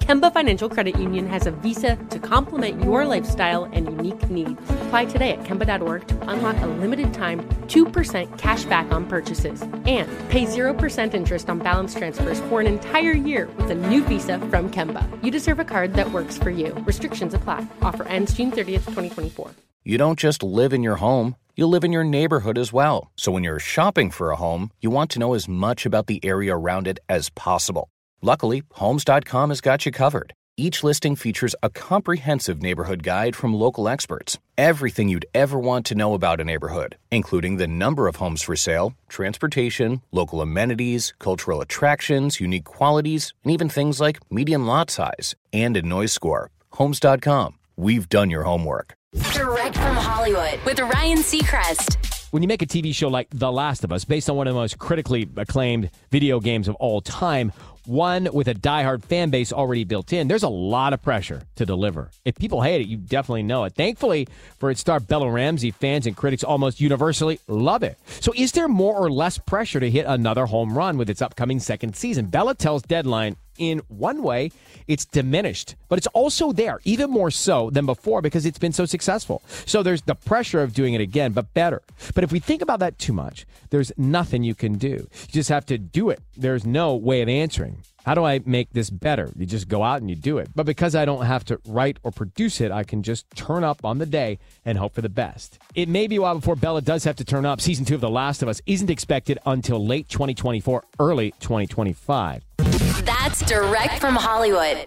Kemba Financial Credit Union has a visa to complement your lifestyle and unique needs. Apply today at Kemba.org to unlock a limited time 2% cash back on purchases and pay 0% interest on balance transfers for an entire year with a new visa from Kemba. You deserve a card that works for you. Restrictions apply. Offer ends June 30th, 2024. You don't just live in your home, you live in your neighborhood as well. So when you're shopping for a home, you want to know as much about the area around it as possible. Luckily, Homes.com has got you covered. Each listing features a comprehensive neighborhood guide from local experts. Everything you'd ever want to know about a neighborhood, including the number of homes for sale, transportation, local amenities, cultural attractions, unique qualities, and even things like median lot size and a noise score. Homes.com. We've done your homework. Direct from Hollywood with Ryan Seacrest. When you make a TV show like The Last of Us, based on one of the most critically acclaimed video games of all time, one with a diehard fan base already built in, there's a lot of pressure to deliver. If people hate it, you definitely know it. Thankfully, for its star Bella Ramsey, fans and critics almost universally love it. So, is there more or less pressure to hit another home run with its upcoming second season? Bella tells Deadline in one way, it's diminished, but it's also there, even more so than before because it's been so successful. So there's the pressure of doing it again, but better. But if we think about that too much, there's nothing you can do. You just have to do it. There's no way of answering. How do I make this better? You just go out and you do it. But because I don't have to write or produce it, I can just turn up on the day and hope for the best. It may be a while before Bella does have to turn up. Season two of The Last of Us isn't expected until late 2024, early 2025. That's direct from Hollywood.